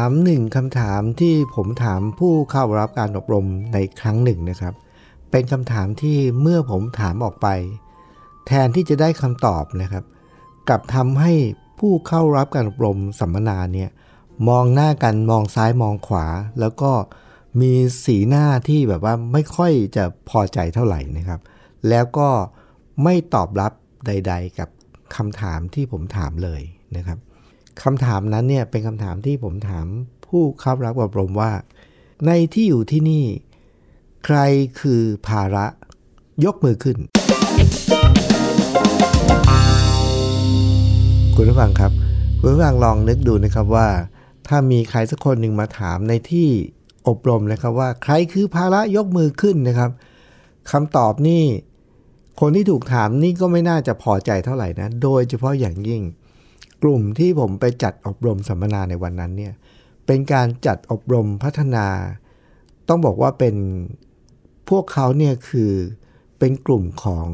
ามหนึ่งคำถามที่ผมถามผู้เข้ารับการอบรมในครั้งหนึ่งนะครับ เป็นคำถามที่เมื่อผมถามออกไป แทนที่จะได้คำตอบนะครับ กลับทำให้ผู้เข้ารับการอบรมสัมมนาเนี่ยมองหน้ากันมองซ้ายมองขวา แล้วก็มีสีหน้าที่แบบว่าไม่ค่อยจะพอใจเท่าไหร่นะครับ แล้วก็ไม่ตอบรับใด ๆ กับคำถามที่ผมถามเลยนะครับ คำถามนั้นเนี่ยเป็นคำถามที่ผมถามผู้เข้ารับอบรมว่า ในที่อยู่ที่นี่ ใครคือภาระยกมือขึ้น คุณผู้ฟังครับคุณผู้ฟังลองนึกดูนะครับว่า ถ้ามีใครสักคนหนึ่งมาถามในที่อบรมนะครับว่า ใครคือภาระยกมือขึ้นนะครับคำตอบนี่คนที่ถูกถามนี่ก็ไม่น่าจะพอใจเท่าไหร่นะ โดยเฉพาะอย่างยิ่ง กลุ่มที่ผมไปจัดอบรมสัมมนาในวันนั้นเนี่ยเป็นการจัดอบรมพัฒนา ต้องบอกว่าเป็นพวกเขาเนี่ยคือเป็นกลุ่มของ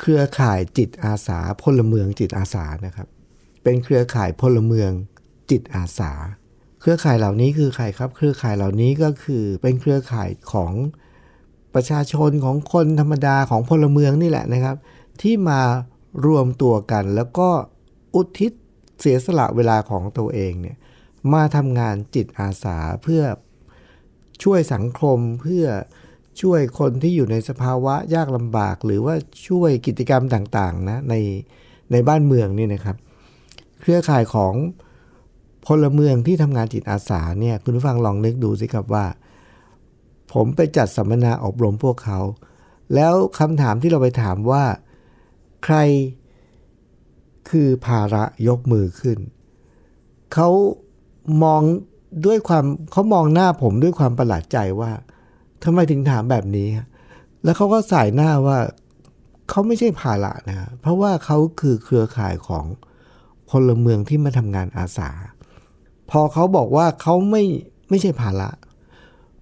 เครือข่ายจิตอาสาพลเมืองจิตอาสานะครับ เป็นเครือข่ายพลเมืองจิตอาสา เครือข่ายเหล่านี้คือใครครับ เครือข่ายเหล่านี้ก็คือเป็นเครือข่ายของประชาชนของคนธรรมดาของพลเมืองนี่แหละนะครับ ที่มารวมตัวกันแล้วก็อุทิศ เสียสละเวลาของตัวเองเนี่ยมาทำงานจิตอาสาเพื่อช่วยสังคมเพื่อช่วยคนที่อยู่ในสภาวะยากลำบาก หรือว่าช่วยกิจกรรมต่างๆนะในในบ้านเมืองนี่นะครับ เครือข่ายของพลเมืองที่ทำงานจิตอาสาเนี่ยคุณผู้ฟังลองนึกดูสิครับว่า ผมไปจัดสัมมนาอบรมพวกเขา แล้วคำถามที่เราไปถามว่า ใคร คือภาระยกมือขึ้น เขามองด้วยความเขามองหน้าผมด้วยความประหลาดใจว่าทำไมถึงถามแบบนี้ แล้วเขาก็ใส่หน้าว่าเขาไม่ใช่ภาระนะ เพราะว่าเขาคือเครือข่ายของพลเมืองที่มาทำงานอาสา พอเขาบอกว่าเขาไม่ไม่ใช่ภาระ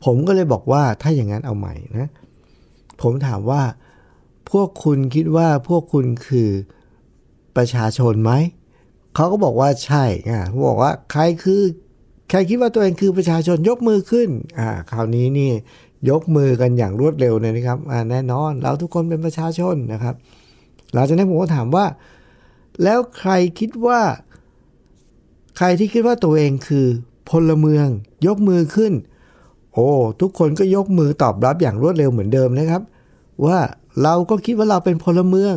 ผมก็เลยบอกว่าถ้าอย่างนั้นเอาใหม่นะ ผมถามว่า พวกคุณคิดว่าพวกคุณคือ ประชาชนไหม เขาก็บอกว่าใช่อ่าบอกว่าใครคือใครคิดว่าตัวเองคือประชาชนยกมือขึ้นอ่าคราวนี้นี่ยกมือกันอย่างรวดเร็วเลยนะครับอ่าแน่นอนเราทุกคนเป็นประชาชนนะครับ หลังจากนั้นผมก็ถามว่า แล้วใครคิดว่า ใครที่คิดว่าตัวเองคือพลเมือง ยกมือขึ้น โอ้ทุกคนก็ยกมือตอบรับอย่างรวดเร็วเหมือนเดิมนะครับ ว่าเราก็คิดว่าเราเป็นพลเมือง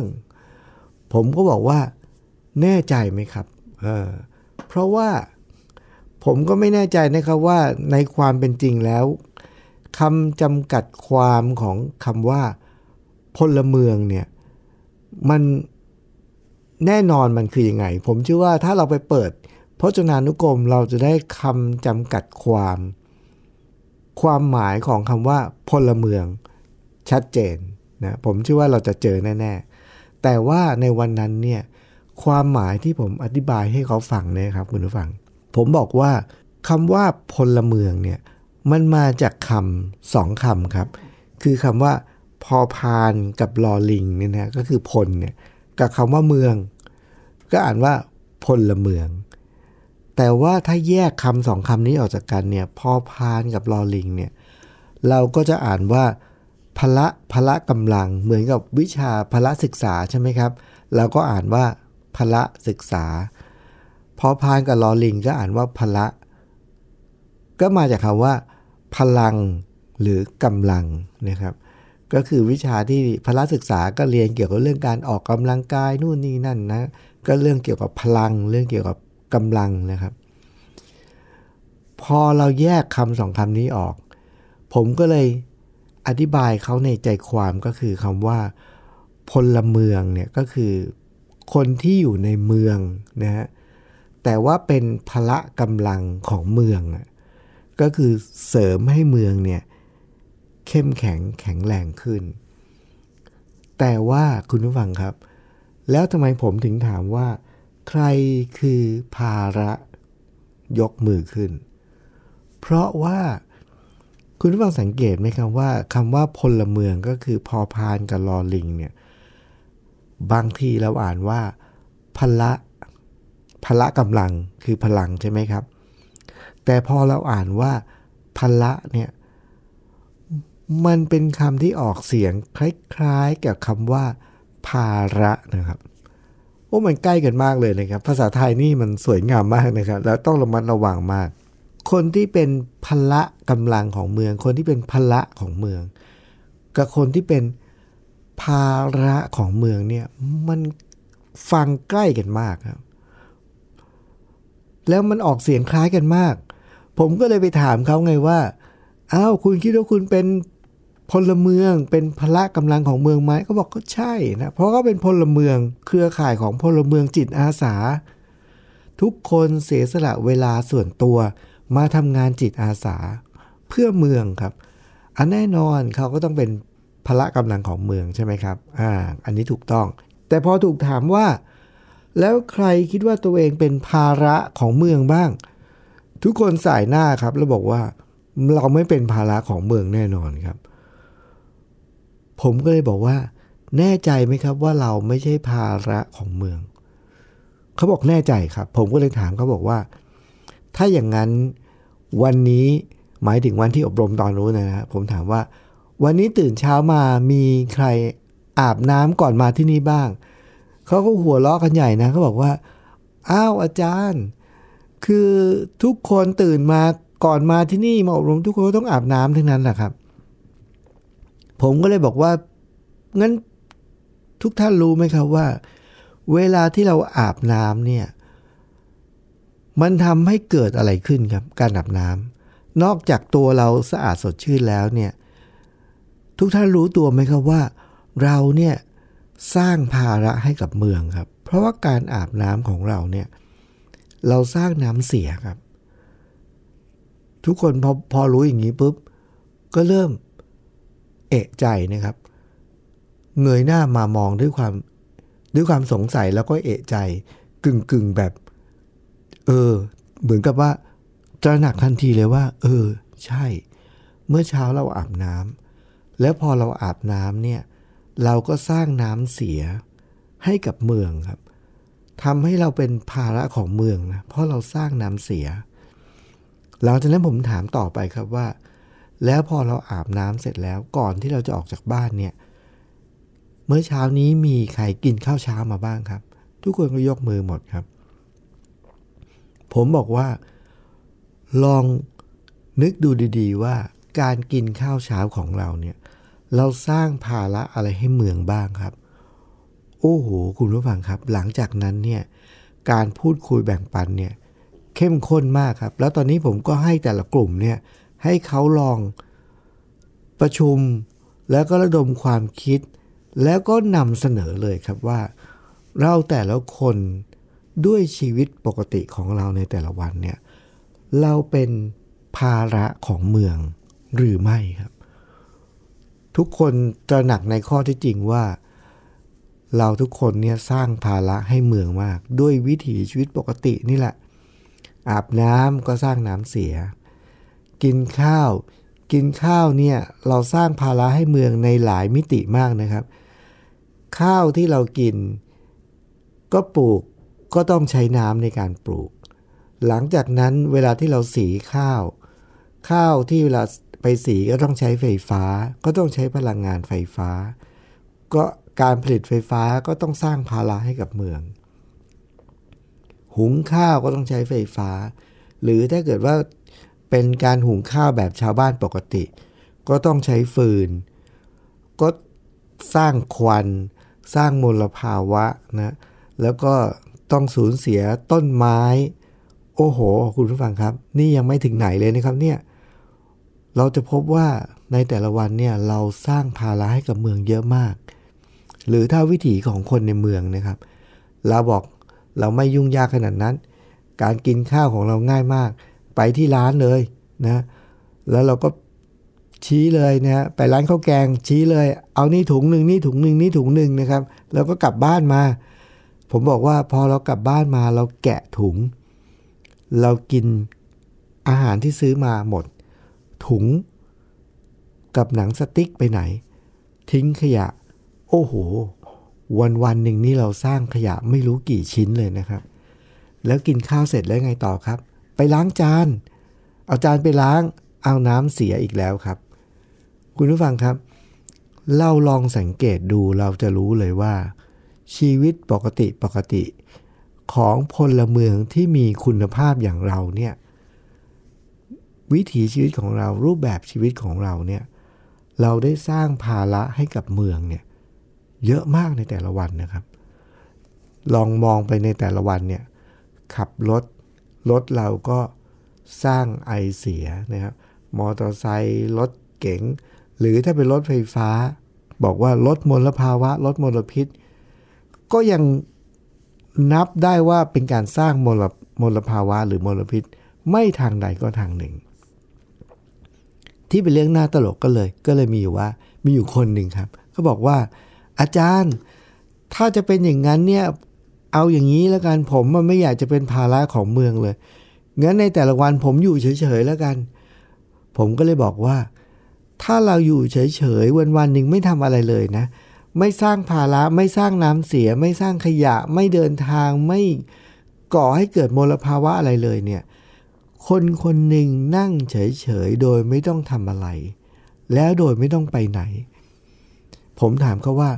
ผมก็บอกว่าแน่ใจไหมครับเออเพราะว่าผมก็ไม่แน่ใจนะครับว่าในความเป็นจริงแล้วคำจำกัดความของคำว่าพลเมืองเนี่ยมันแน่นอนมันคือยังไง ผมเชื่อว่าถ้าเราไปเปิดพจนานุกรมเราจะได้คำจำกัดความ ความหมายของคำว่าพลเมืองชัดเจนนะผมเชื่อว่าเราจะเจอแน่ ๆ แต่ว่าในวันนั้นเนี่ยความหมายที่ผมอธิบายให้เขาฟังเนี่ยครับคุณผู้ฟัง ผมบอกว่าคำว่าพลเมืองเนี่ยมันมาจากคำสองคำครับ คือคำว่าพอพานกับลอลิงเนี่ยนะก็คือพลเนี่ยกับคำว่าเมือง ก็อ่านว่าพลเมือง แต่ว่าถ้าแยกคำสองคำนี้ออกจากกันเนี่ยพอพานกับลอลิงเนี่ยเราก็จะอ่านว่า พละพละกำลังเหมือนกับวิชาพละศึกษาใช่ไหมครับเราก็อ่านว่าพละศึกษา พอพานกับลอลิงก็อ่านว่าพละ ก็มาจากคำว่า พลังหรือกำลังนะครับ ก็คือวิชาที่พละศึกษาก็เรียนเกี่ยวกับเรื่องการออกกำลังกายนู่นนี่นั่นนะก็เรื่องเกี่ยวกับพลัง เรื่องเกี่ยวกับกำลังนะครับ พอเราแยกคำสองคำนี้ออก ผมก็เลย อธิบายเขาในใจความก็คือคำว่าพลเมืองเนี่ยก็คือคนที่อยู่ในเมืองนะฮะแต่ว่าเป็นพละกำลังของเมือง ก็คือเสริมให้เมืองเนี่ยเข้มแข็งแข็งแรงขึ้น แต่ว่าคุณผู้ฟังครับ แล้วทำไมผมถึงถามว่า ใครคือภาระยกมือขึ้น เพราะว่า คุณผู้ฟังสังเกตไหมครับว่าคำว่าพลเมืองก็คือพอพานกับลอลิงเนี่ยบางทีเราอ่านว่าพละพละกำลังคือพลังใช่ไหมครับ แต่พอเราอ่านว่าพละเนี่ยมันเป็นคำที่ออกเสียงคล้ายๆกับคำว่า ภาระนะครับโอ้มันใกล้กันมากเลยนะครับ ภาษาไทยนี่มันสวยงามมากนะครับ แล้วต้องระมัดระวังมาก คนที่เป็นพละกำลังของเมือง คนที่เป็นพละของเมือง กับคนที่เป็นภาระของเมืองเนี่ยมันฟังใกล้กันมากครับ แล้วมันออกเสียงคล้ายกันมาก ผมก็เลยไปถามเขาไงว่าอ้าวคุณคิดว่าคุณเป็นพลเมืองเป็นพละกำลังของเมืองไหมเขาบอกก็ใช่นะเพราะก็เป็นพลเมืองเครือข่ายของพลเมืองจิตอาสา ทุกคนเสียสละเวลาส่วนตัว มาทำงานจิตอาสาเพื่อเมืองครับ อันแน่นอนเขาก็ต้องเป็นพละกำลังของเมืองใช่ไหมครับ อ่า อันนี้ถูกต้อง แต่พอถูกถามว่า แล้วใครคิดว่าตัวเองเป็นภาระของเมืองบ้าง ทุกคนสายหน้าครับ แล้วบอกว่าเราไม่เป็นภาระของเมืองแน่นอนครับ ผมก็เลยบอกว่า แน่ใจไหมครับว่าเราไม่ใช่ภาระของเมือง เขาบอกแน่ใจครับ ผมก็เลยถามเขาบอกว่า ถ้าอย่างนั้น วันนี้หมายถึงวันที่อบรมตอนนู้นนะผมถามว่า วันนี้ตื่นเช้ามามีใครอาบน้ำก่อนมาที่นี่บ้าง เขาก็หัวเราะกันใหญ่นะเขาบอกว่า อ้าวอาจารย์ คือทุกคนตื่นมาก่อนมาที่นี่มาอบรมทุกคนต้องอาบน้ำทั้งนั้นแหละครับ ผมก็เลยบอกว่างั้นทุกท่านรู้ไหมครับว่า เวลาที่เราอาบน้ำเนี่ย มันทำให้เกิดอะไรขึ้นครับ การอาบน้ำนอกจากตัวเราสะอาดสดชื่นแล้วเนี่ย ทุกท่านรู้ตัวไหมครับว่า เราเนี่ยสร้างภาระให้กับเมืองครับ เพราะว่าการอาบน้ำของเราเนี่ย เราสร้างน้ำเสียครับ ทุกคนพอพอรู้อย่างนี้ปุ๊บ ก็เริ่มเอะใจนะครับ เงยหน้ามามองด้วยความด้วยความสงสัยแล้วก็เอะใจกึ่งกึ่งแบบ เออ เหมือนกับว่าตระหนักทันทีเลยว่า เออ ใช่ เมื่อเช้าเราอาบน้ำแล้วพอเราอาบน้ำเนี่ย เราก็สร้างน้ำเสียให้กับเมืองครับทำให้เราเป็นภาระของเมืองนะเพราะเราสร้างน้ำเสีย หลังจากนั้นผมถามต่อไปครับว่า แล้วพอเราอาบน้ำเสร็จแล้วก่อนที่เราจะออกจากบ้านเนี่ย เมื่อเช้านี้มีใครกินข้าวเช้ามาบ้างครับ ทุกคนก็ยกมือหมดครับ ผมบอกว่า ลองนึกดูดี ๆ ว่าการกินข้าวเช้าของเราเนี่ย เราสร้างภาระอะไรให้เมืองบ้างครับ โอ้โห คุณผู้ฟังครับ หลังจากนั้นเนี่ยการพูดคุยแบ่งปันเนี่ยเข้มข้นมากครับ แล้วตอนนี้ผมก็ให้แต่ละกลุ่มเนี่ยให้เขาลองประชุมแล้วก็ระดมความคิด แล้วก็นำเสนอเลยครับว่า เราแต่ละคน ด้วยชีวิตปกติของเราในแต่ละวันเนี่ยเราเป็นภาระของเมืองหรือไม่ครับ ทุกคนตระหนักในข้อที่จริงว่า เราทุกคนเนี่ยสร้างภาระให้เมืองมาก ด้วยวิถีชีวิตปกตินี่แหละ อาบน้ำก็สร้างน้ำเสีย กินข้าว กินข้าวเนี่ยเราสร้างภาระให้เมืองในหลายมิติมากนะครับ ข้าวที่เรากินก็ปลูก ก็ต้องใช้น้ำในการปลูก หลังจากนั้นเวลาที่เราสีข้าว ข้าวที่เวลาไปสีก็ต้องใช้ไฟฟ้า ก็ต้องใช้พลังงานไฟฟ้า ก็การผลิตไฟฟ้าก็ต้องสร้างภาระให้กับเมือง หุงข้าวก็ต้องใช้ไฟฟ้า หรือถ้าเกิดว่าเป็นการหุงข้าวแบบชาวบ้านปกติ ก็ต้องใช้ฟืน ก็สร้างควัน สร้างมลภาวะนะ แล้วก็ ต้องสูญเสียต้นไม้ โอ้โห คุณผู้ฟังครับ นี่ยังไม่ถึงไหนเลยนะครับเนี่ยเราจะพบว่าในแต่ละวันเนี่ยเราสร้างภาระให้กับเมืองเยอะมาก หรือถ้าวิถีของคนในเมืองนะครับ เราบอกเราไม่ยุ่งยากขนาดนั้น การกินข้าวของเราง่ายมาก ไปที่ร้านเลยนะแล้วเราก็ชี้เลยนะไปร้านข้าวแกงชี้เลย เอานี่ถุงหนึ่งนี่ถุงหนึ่งนี่ถุงหนึ่งนะครับ แล้วก็กลับบ้านมา ผมบอกว่าพอเรากลับบ้านมาเราแกะถุง เรากินอาหารที่ซื้อมาหมด ถุง กับหนังสติ๊กไปไหน ทิ้งขยะ โอ้โห วันวันหนึ่งนี่เราสร้างขยะไม่รู้กี่ชิ้นเลยนะครับ แล้วกินข้าวเสร็จแล้วไงต่อครับ ไปล้างจาน เอาจานไปล้างเอาน้ำเสียอีกแล้วครับ คุณผู้ฟังครับ เราลองสังเกตดูเราจะรู้เลยว่า ชีวิตปกติปกติของพลเมืองที่มีคุณภาพอย่างเราเนี่ยวิถีชีวิตของเรารูปแบบชีวิตของเราเนี่ยเราได้สร้างภาระให้กับเมืองเนี่ยเยอะมากในแต่ละวันนะครับ ลองมองไปในแต่ละวันเนี่ยขับรถรถเราก็สร้างไอเสียนะครับมอเตอร์ไซค์รถเก๋งหรือถ้าเป็นรถไฟฟ้า บอกว่าลดมลภาวะลดมลพิษ ก็ยังนับได้ว่าเป็นการสร้างมลมลภาวะหรือมลพิษ ไม่ทางใดก็ทางหนึ่ง ที่เป็นเรื่องน่าตลกก็เลย ก็เลยมีอยู่ว่ามีอยู่คนหนึ่งครับเขาบอกว่า อาจารย์ถ้าจะเป็นอย่างนั้นเนี่ยเอาอย่างนี้แล้วกันผมมันไม่อยากจะเป็นภาระของเมืองเลยงั้นในแต่ละวันผมอยู่เฉยๆแล้วกัน ผมก็เลยบอกว่า ถ้าเราอยู่เฉยๆวันๆหนึ่งไม่ทำอะไรเลยนะ ไม่สร้างภาระไม่สร้างน้ำเสีย ไม่สร้างขยะ ไม่เดินทางไม่ก่อให้เกิดมลภาวะอะไรเลยเนี่ยคนคนหนึ่งนั่งเฉยๆ โดยไม่ต้องทำอะไร แล้วโดยไม่ต้องไปไหน ผมถามเขาว่า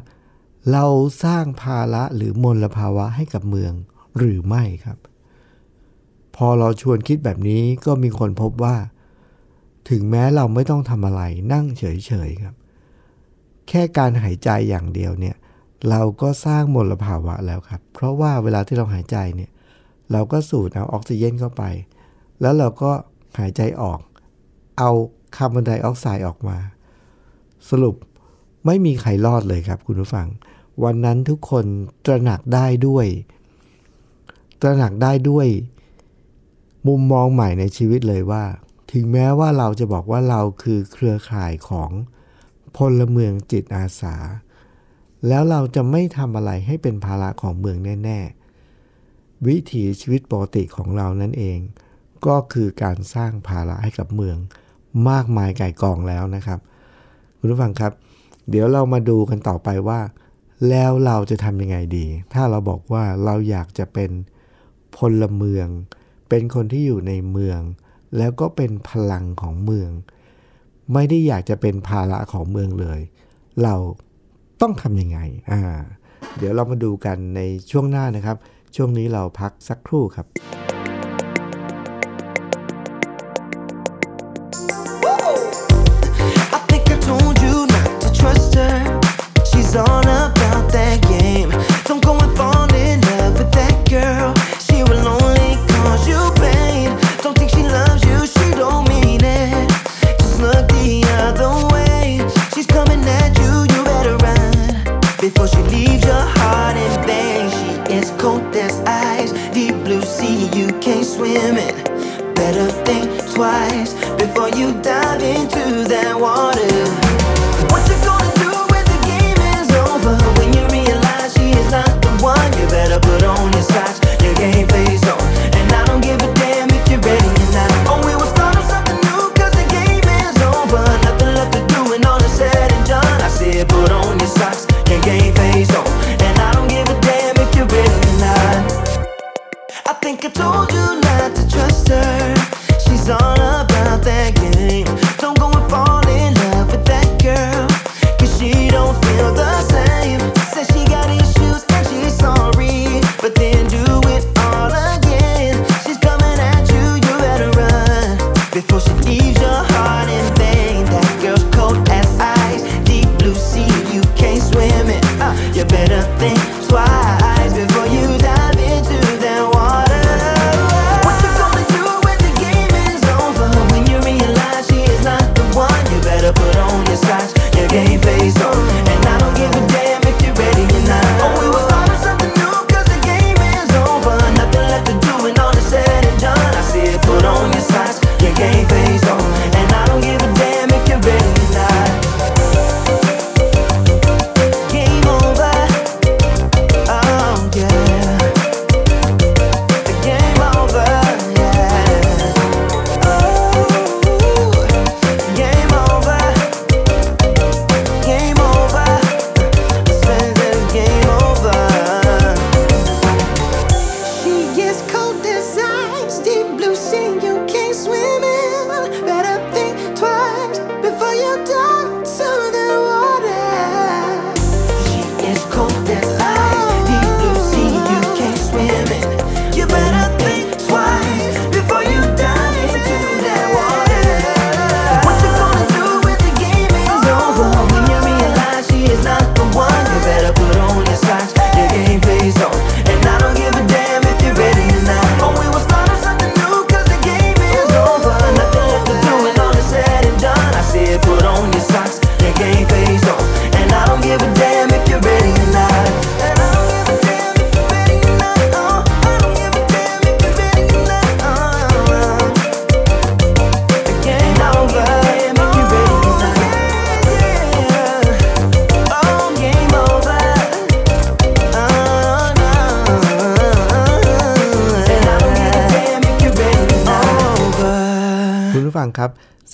เราสร้างภาระหรือมลภาวะให้กับเมืองหรือไม่ครับ พอเราชวนคิดแบบนี้ก็มีคนพบว่า ถึงแม้เราไม่ต้องทำอะไร นั่งเฉยๆครับ แค่การหายใจอย่างเดียวเนี่ยเราก็สร้างมลภาวะแล้วครับ เพราะว่าเวลาที่เราหายใจเนี่ยเราก็สูดเอาออกซิเจนเข้าไป แล้วเราก็หายใจออก เอาคาร์บอนไดออกไซด์ออกมา สรุปไม่มีใครรอดเลยครับคุณผู้ฟัง วันนั้นทุกคนตระหนักได้ด้วย ตระหนักได้ด้วย มุมมองใหม่ในชีวิตเลยว่า ถึงแม้ว่าเราจะบอกว่าเราคือเครือข่ายของ พลเมืองจิตอาสา แล้วเราจะไม่ทำอะไรให้เป็นภาระของเมืองแน่ ๆ วิถีชีวิตปกติของเรานั่นเอง ก็คือการสร้างภาระให้กับเมือง มากมายไก่กองแล้วนะครับ คุณผู้ฟังครับ เดี๋ยวเรามาดูกันต่อไปว่า แล้วเราจะทำยังไงดี ถ้าเราบอกว่าเราอยากจะเป็นพลเมือง เป็นคนที่อยู่ในเมือง แล้วก็เป็นพลังของเมือง ไม่ได้อยากจะเป็นภาระของเมืองเลย เราต้องทำยังไงอ่าเดี๋ยวเรามาดูกันในช่วงหน้านะครับ ช่วงนี้เราพักสักครู่ครับ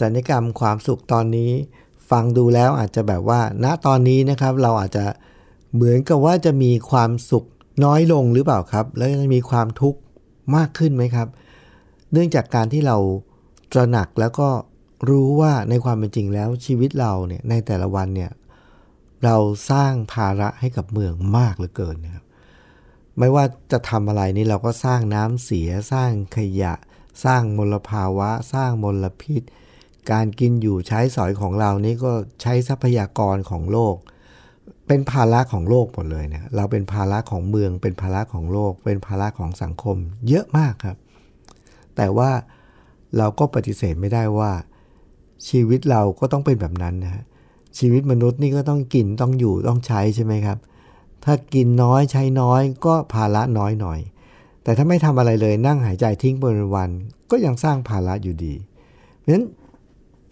สัญญกรรมความสุขตอนนี้ ฟังดูแล้วอาจจะแบบว่า ณตอนนี้นะครับเราอาจจะเหมือนกับว่าจะมีความสุขน้อยลงหรือเปล่าครับ แล้วจะมีความทุกข์มากขึ้นไหมครับ เนื่องจากการที่เราตระหนักแล้วก็รู้ว่าในความเป็นจริงแล้วชีวิตเราเนี่ยในแต่ละวันเนี่ยเราสร้างภาระให้กับเมืองมากเหลือเกินนะครับ ไม่ว่าจะทำอะไรนี่เราก็สร้างน้ำเสีย สร้างขยะ สร้างมลภาวะ สร้างมลพิษ การกินอยู่ใช้สอยของเรานี่ก็ใช้ทรัพยากรของโลก เป็นภาระของโลกหมดเลยนะเราเป็นภาระของเมือง เป็นภาระของโลก เป็นภาระของสังคม เยอะมากครับ แต่ว่าเราก็ปฏิเสธไม่ได้ว่า ชีวิตเราก็ต้องเป็นแบบนั้นนะชีวิตมนุษย์นี่ก็ต้องกินต้องอยู่ต้องใช้ใช่ไหมครับ ถ้ากินน้อยใช้น้อยก็ภาระน้อยหน่อย แต่ถ้าไม่ทำอะไรเลยนั่งหายใจทิ้งไปวันก็ยังสร้างภาระอยู่ดี เพราะฉะนั้น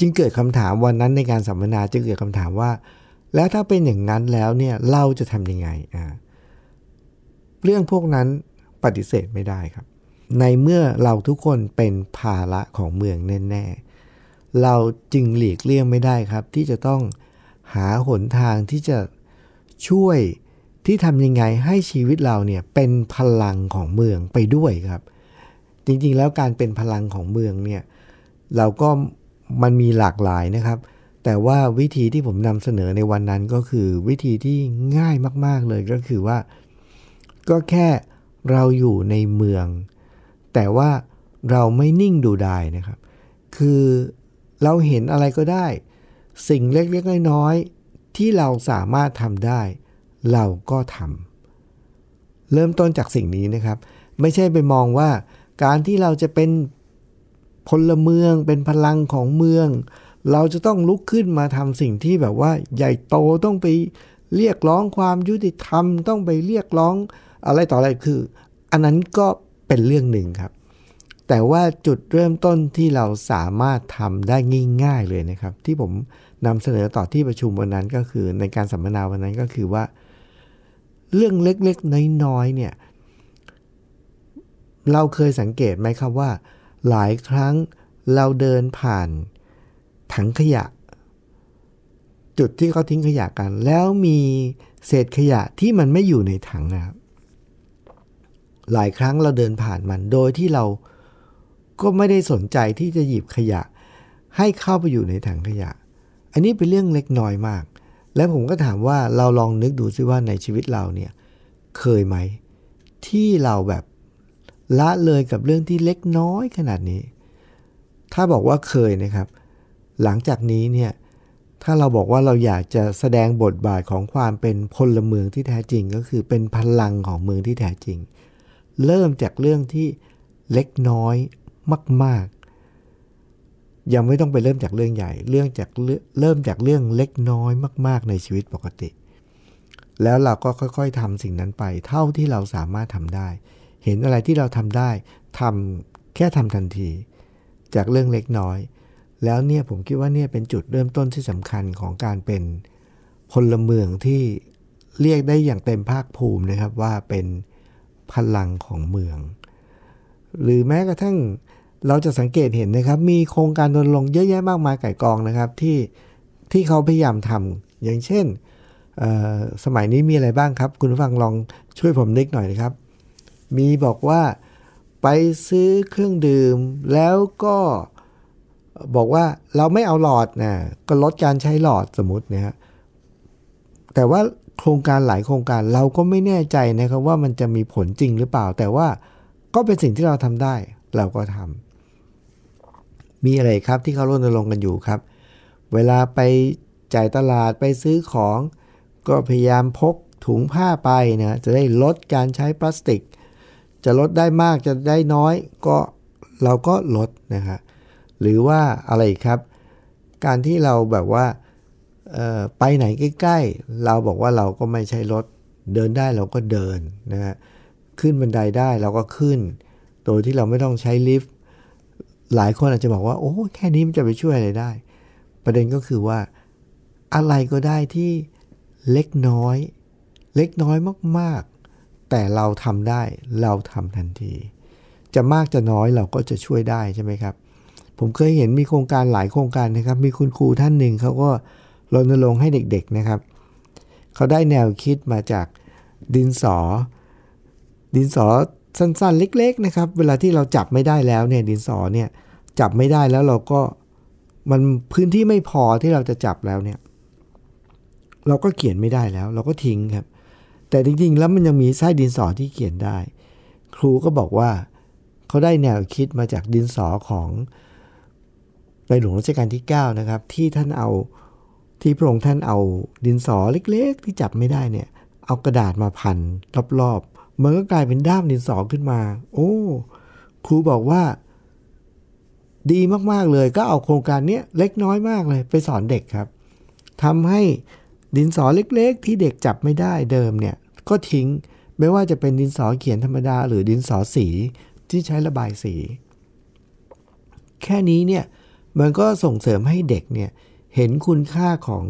จึงเกิดคำถามวันนั้นในการสัมมนาจึงเกิดคำถามว่า แล้วถ้าเป็นอย่างนั้นแล้วเนี่ยเราจะทำยังไงอ่าเรื่องพวกนั้นปฏิเสธไม่ได้ครับ ในเมื่อเราทุกคนเป็นภาระของเมืองแน่ๆเราจึงหลีกเลี่ยงไม่ได้ครับ ที่จะต้องหาหนทางที่จะช่วยที่ทำยังไงให้ชีวิตเราเนี่ยเป็นพลังของเมืองไปด้วยครับ จริงๆแล้วการเป็นพลังของเมืองเนี่ยเราก็ มันมีหลากหลายนะครับ แต่ว่าวิธีที่ผมนำเสนอในวันนั้นก็คือวิธีที่ง่ายมาก ๆเลยก็คือว่า ก็แค่เราอยู่ในเมือง แต่ว่าเราไม่นิ่งดูดายนะครับ คือเราเห็นอะไรก็ได้ สิ่งเล็กๆน้อยๆที่เราสามารถทำได้ เราก็ทำเริ่มต้นจากสิ่งนี้นะครับ ไม่ใช่ไปมองว่าการที่เราจะเป็น พลเมืองเป็นพลังของเมือง เราจะต้องลุกขึ้นมาทำสิ่งที่แบบว่า ใหญ่โตต้องไปเรียกร้องความยุติธรรม ต้องไปเรียกร้องอะไรต่ออะไรคือ อันนั้นก็เป็นเรื่องหนึ่งครับ แต่ว่าจุดเริ่มต้นที่เราสามารถทำได้ง่ายๆเลยนะครับ ที่ผมนำเสนอต่อที่ประชุมวันนั้นก็คือในการสัมมนาวันนั้นก็คือว่า เรื่องเล็กๆน้อยๆเนี่ย เราเคยสังเกตไหมครับว่า หลายครั้งเราเดินผ่านถังขยะ จุดที่เขาทิ้งขยะกัน แล้วมีเศษขยะที่มันไม่อยู่ในถังนะครับหลายครั้งเราเดินผ่านมันโดยที่เราก็ไม่ได้สนใจที่จะหยิบขยะ ให้เข้าไปอยู่ในถังขยะ อันนี้เป็นเรื่องเล็กน้อยมาก และผมก็ถามว่าเราลองนึกดูซิว่าในชีวิตเราเนี่ย เคยไหม ที่เราแบบ ละเลยกับเรื่องที่เล็กน้อยขนาดนี้ ถ้าบอกว่าเคยนะครับ หลังจากนี้เนี่ยถ้าเราบอกว่าเราอยากจะแสดงบทบาทของความเป็นพลเมืองที่แท้จริง ก็คือเป็นพลังของเมืองที่แท้จริง เริ่มจากเรื่องที่เล็กน้อยมาก ๆ ยังไม่ต้องไปเริ่มจากเรื่องใหญ่ เรื่องจากเรื่อเริ่มจากเรื่องเล็กน้อยมาก ๆ ในชีวิตปกติ แล้วเราก็ค่อย ๆทำสิ่งนั้นไป เท่าที่เราสามารถทำได้ เห็นอะไรที่เราทำได้ทำแค่ทำทันที จากเรื่องเล็กน้อย แล้วเนี่ยผมคิดว่าเนี่ยเป็นจุดเริ่มต้นที่สำคัญของการเป็นพลเมืองที่เรียกได้อย่างเต็มภาคภูมินะครับว่าเป็นพลังของเมือง หรือแม้กระทั่งเราจะสังเกตเห็นนะครับ มีโครงการรณรงค์เยอะแยะมากมายไก่กองนะครับที่ที่เขาพยายามทำอย่างเช่นสมัยนี้มีอะไรบ้างครับ คุณผู้ฟังลองช่วยผมนึกหน่อยนะครับ มีบอกว่าไปซื้อเครื่องดื่ม แล้วก็บอกว่าเราไม่เอาหลอดนะก็ลดการใช้หลอดสมมตินะฮะแต่ว่าโครงการหลายโครงการเราก็ไม่แน่ใจนะครับว่ามันจะมีผลจริงหรือเปล่า แต่ว่าก็เป็นสิ่งที่เราทำได้ เราก็ทำมีอะไรครับที่เขารณรงค์กันอยู่ครับ เวลาไปจ่ายตลาดไปซื้อของ ก็พยายามพกถุงผ้าไปนะจะได้ลดการใช้พลาสติก จะลดได้มากจะได้น้อยก็เราก็ลดนะครับหรือว่าอะไรครับ การที่เราแบบว่าไปไหนใกล้ๆ เราบอกว่าเราก็ไม่ใช่รถเดินได้เราก็เดินนะฮะขึ้นบันไดได้เราก็ขึ้น โดยที่เราไม่ต้องใช้ลิฟต์หลายคนอาจจะบอกว่า โอ้แค่นี้มันจะไปช่วยอะไรได้ ประเด็นก็คือว่าอะไรก็ได้ที่เล็กน้อย เล็กน้อยมากๆ แต่เราทำได้เราทำทันที จะมากจะน้อยเราก็จะช่วยได้ใช่ไหมครับ ผมเคยเห็นมีโครงการหลายโครงการนะครับ มีคุณครูท่านหนึ่งเขาก็รณรงค์ให้เด็กๆนะครับ เขาได้แนวคิดมาจากดินสอ ดินสอสั้นๆ เล็ก ๆนะครับ เวลาที่เราจับไม่ได้แล้วเนี่ยดินสอเนี่ยจับไม่ได้แล้วเราก็มันพื้นที่ไม่พอที่เราจะจับแล้วเนี่ย เราก็เขียนไม่ได้แล้ว เราก็ทิ้งครับ แต่จริงๆ แล้วมันยังมีไส้ดินสอที่เขียนได้ ครูก็บอกว่าเขาได้แนวคิดมาจากดินสอของในหลวงรัชกาลที่ 9 นะครับ ที่ท่านเอาที่พระองค์ท่านเอาดินสอเล็กๆ ที่จับไม่ได้เนี่ย เอากระดาษมาพันรอบๆมันก็กลายเป็นด้ามดินสอขึ้นมา โอ้ครูบอกว่า ดีมากๆเลย ก็เอาโครงการนี้เล็กน้อยมากเลย ไปสอนเด็กครับทำให้ ดินสอเล็กๆ ที่เด็กจับไม่ได้เดิมเนี่ยก็ทิ้งไม่ว่าจะเป็นดินสอเขียนธรรมดา หรือดินสอสีที่ใช้ระบายสี แค่นี้เนี่ยมันก็ส่งเสริมให้เด็กเนี่ยเห็นคุณค่าของ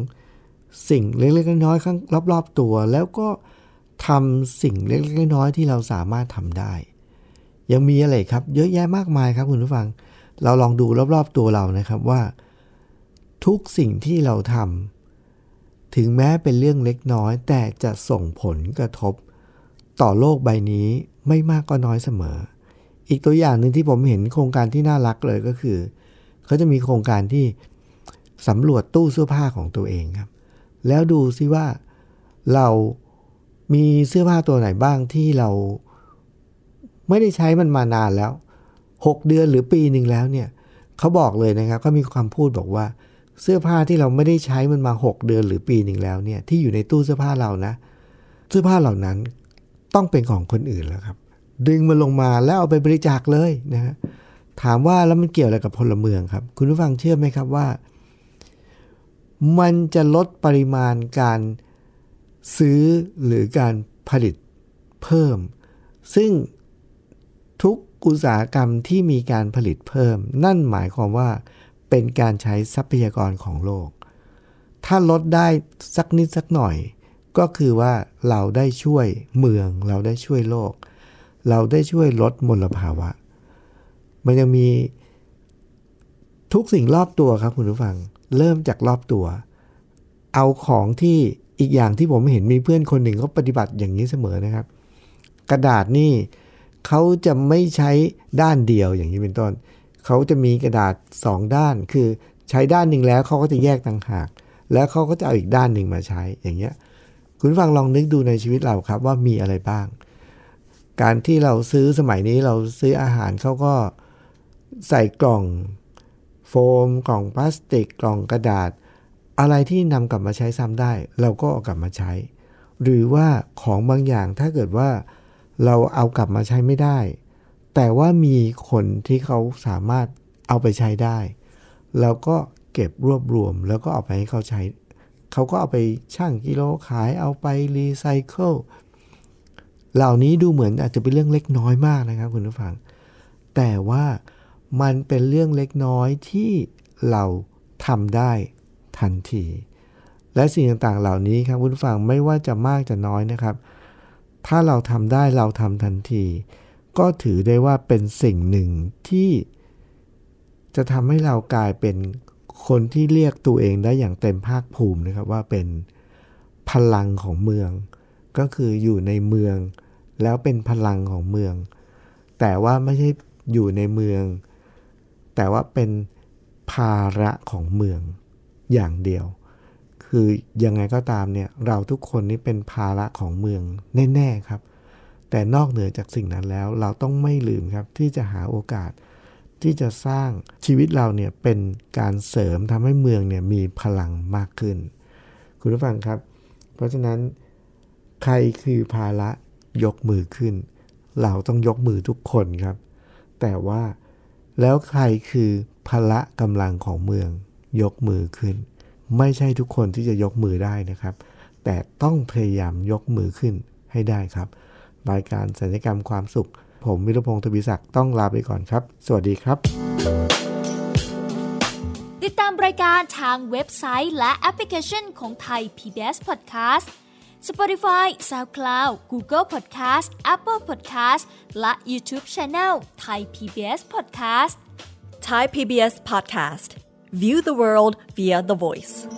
สิ่งเล็กๆน้อยๆข้างรอบๆตัว แล้วก็ทำสิ่งเล็กๆน้อยๆที่เราสามารถทำได้ ยังมีอะไรครับ เยอะแยะมากมายครับคุณผู้ฟัง เราลองดูรอบๆตัวเรานะครับว่า ทุกสิ่งที่เราทำ ถึงแม้เป็นเรื่องเล็กน้อย แต่จะส่งผลกระทบ ต่อโลกใบนี้ไม่มากก็น้อยเสมอ อีกตัวอย่างหนึ่งที่ผมเห็นโครงการที่น่ารักเลยก็คือเขาจะมีโครงการที่สำรวจตู้เสื้อผ้าของตัวเองครับ แล้วดูซิว่าเรามีเสื้อผ้าตัวไหนบ้างที่เราไม่ได้ใช้มันมานานแล้ว 6 เดือนหรือปีหนึ่งแล้วเนี่ยเขาบอกเลยนะครับก็มีความพูดบอกว่า เสื้อผ้าที่เราไม่ได้ใช้มันมา 6 เดือนหรือปีหนึ่งแล้วเนี่ยที่อยู่ในตู้เสื้อผ้าเรานะ เสื้อผ้าเหล่านั้นต้องเป็นของคนอื่นแล้วครับ ดึงมันลงมาแล้วเอาไปบริจาคเลยนะฮะถามว่าแล้วมันเกี่ยวอะไรกับพลเมืองครับ คุณผู้ฟังเชื่อไหมครับว่า มันจะลดปริมาณการซื้อหรือการผลิตเพิ่ม ซึ่งทุกอุตสาหกรรมที่มีการผลิตเพิ่ม นั่นหมายความว่า เป็นการใช้ทรัพยากรของโลก ถ้าลดได้สักนิดสักหน่อย ก็คือว่าเราได้ช่วยเมือง เราได้ช่วยโลก เราได้ช่วยลดมลภาวะ มันยังมีทุกสิ่งรอบตัวครับคุณผู้ฟัง เริ่มจากรอบตัว เอาของที่อีกอย่างที่ผมเห็นมีเพื่อนคนหนึ่งเขาปฏิบัติอย่างนี้เสมอนะครับ กระดาษนี่เขาจะไม่ใช้ด้านเดียวอย่างนี้เป็นต้น เขาจะมีกระดาษ 2 ด้าน คือใช้ด้านหนึ่งแล้วเขาก็จะแยกต่างหาก แล้วเขาก็จะเอาอีกด้านหนึ่งมาใช้อย่างเงี้ยคุณฟังลองนึกดูในชีวิตเราครับว่ามีอะไรบ้าง การที่เราซื้อสมัยนี้เราซื้ออาหารเขาก็ใส่กล่องโฟม กล่องพลาสติก กล่องกระดาษ อะไรที่นำกลับมาใช้ซ้ำได้ เราก็เอากลับมาใช้ หรือว่าของบางอย่างถ้าเกิดว่าเราเอากลับมาใช้ไม่ได้ แต่ว่ามีคนที่เขาสามารถเอาไปใช้ได้เราก็เก็บรวบรวม แล้วก็เอาไปให้เขาใช้ เขาก็เอาไปช่างกิโลขายเอาไปรีไซเคิลเหล่านี้ดูเหมือนอาจจะเป็นเรื่องเล็กน้อยมากนะครับคุณผู้ฟัง แต่ว่ามันเป็นเรื่องเล็กน้อยที่เราทำได้ทันที และสิ่งต่างๆเหล่านี้ครับคุณผู้ฟังไม่ว่าจะมากจะน้อยนะครับ ถ้าเราทำได้เราทำทันที ก็ถือได้ว่าเป็นสิ่งหนึ่งที่จะทำให้เรากลายเป็นคนที่เรียกตัวเองได้อย่างเต็มภาคภูมินะครับว่าเป็นพลังของเมือง ก็คืออยู่ในเมือง แล้วเป็นพลังของเมือง แต่ว่าไม่ใช่อยู่ในเมือง แต่ว่าเป็นภาระของเมืองอย่างเดียว คือยังไงก็ตามเนี่ยเราทุกคนนี่เป็นภาระของเมืองแน่ ๆครับ แต่นอกเหนือจากสิ่งนั้นแล้วเราต้องไม่ลืมครับที่จะหาโอกาส ที่จะสร้างชีวิตเราเนี่ยเป็นการเสริมทำให้เมืองเนี่ยมีพลังมากขึ้น คุณผู้ฟังครับ เพราะฉะนั้น ใครคือภาระยกมือขึ้น เราต้องยกมือทุกคนครับ แต่ว่าแล้วใครคือพละกำลังของเมือง ยกมือขึ้น ไม่ใช่ทุกคนที่จะยกมือได้นะครับ แต่ต้องพยายามยกมือขึ้นให้ได้ครับ รายการสัญญกรรมความสุข ผมวิรพงศ์ทวีศักดิ์ต้องลาไปก่อนครับ สวัสดีครับ ติดตามรายการทางเว็บไซต์และแอปพลิเคชันของไทย PBS Podcast Spotify SoundCloud Google Podcast Apple Podcast และ YouTube Channel Thai PBS Podcast Thai PBS Podcast. View the world via the voice.